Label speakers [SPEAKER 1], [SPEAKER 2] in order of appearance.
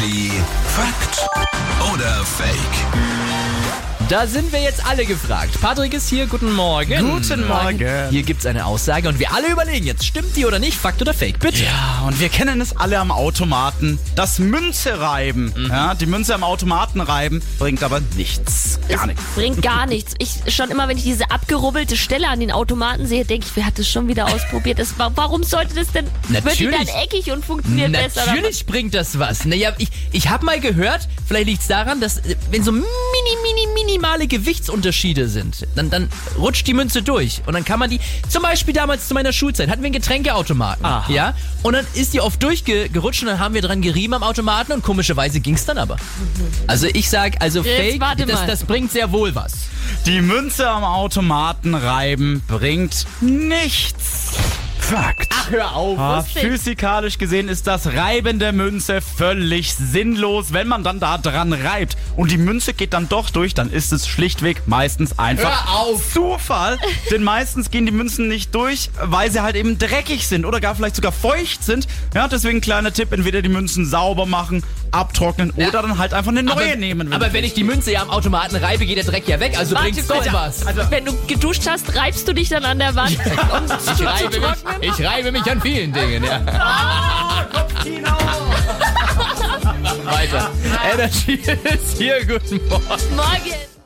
[SPEAKER 1] Energy Fakt oder Fake?
[SPEAKER 2] Da sind wir jetzt alle gefragt. Patrick ist hier, guten Morgen.
[SPEAKER 3] Guten Morgen.
[SPEAKER 2] Hier gibt's eine Aussage und wir alle überlegen jetzt, stimmt die oder nicht, Fakt oder Fake, bitte.
[SPEAKER 3] Ja, und wir kennen es alle am Automaten. Das Münze reiben. Ja, die Münze am Automaten reiben bringt aber nichts. Gar nichts.
[SPEAKER 4] Bringt gar nichts. Ich schon immer, wenn ich diese abgerubbelte Stelle an den Automaten sehe, denke ich, wer hat das schon wieder ausprobiert? Das, wa- warum sollte das denn? Wird die dann
[SPEAKER 2] Natürlich.
[SPEAKER 4] eckig und funktioniert besser? oder
[SPEAKER 2] Natürlich bringt das was. Naja, ich, ich habe mal gehört, vielleicht liegt's daran, dass äh, wenn so mini, mini, minimale Gewichtsunterschiede sind, dann, dann rutscht die Münze durch. Und dann kann man die, zum Beispiel damals zu meiner Schulzeit, hatten wir einen Getränkeautomaten.
[SPEAKER 3] Aha.
[SPEAKER 2] Ja? Und dann ist die oft durchgerutscht und dann haben wir dran gerieben am Automaten und komischerweise ging's dann aber. Also ich sag, also
[SPEAKER 4] Jetzt
[SPEAKER 2] Fake,
[SPEAKER 4] warte
[SPEAKER 2] das, das bringt sehr wohl was.
[SPEAKER 3] Die Münze am Automaten reiben bringt nichts. Fakt.
[SPEAKER 2] Hör auf.
[SPEAKER 3] Ah, physikalisch gesehen ist das Reiben der Münze völlig sinnlos. Wenn man dann da dran reibt und die Münze geht dann doch durch, dann ist es schlichtweg meistens einfach
[SPEAKER 2] Hör auf.
[SPEAKER 3] Zufall. Denn meistens gehen die Münzen nicht durch, weil sie halt eben dreckig sind oder gar vielleicht sogar feucht sind. Ja, deswegen kleiner Tipp, entweder die Münzen sauber machen, abtrocknen
[SPEAKER 2] Ja.
[SPEAKER 3] oder dann halt einfach eine neue
[SPEAKER 2] aber,
[SPEAKER 3] nehmen.
[SPEAKER 2] aber wenn ich die Münze ja am Automaten reibe, geht der Dreck ja weg, also
[SPEAKER 4] Warte
[SPEAKER 2] bringt's
[SPEAKER 4] kurz.
[SPEAKER 2] doch was.
[SPEAKER 3] Also,
[SPEAKER 4] Wenn du geduscht hast, reibst du dich dann an der Wand, um
[SPEAKER 2] Ich reibe, mich, ich reibe mich an vielen Dingen, ja. Weiter. Energy ist hier, guten Morgen.
[SPEAKER 4] Morgen.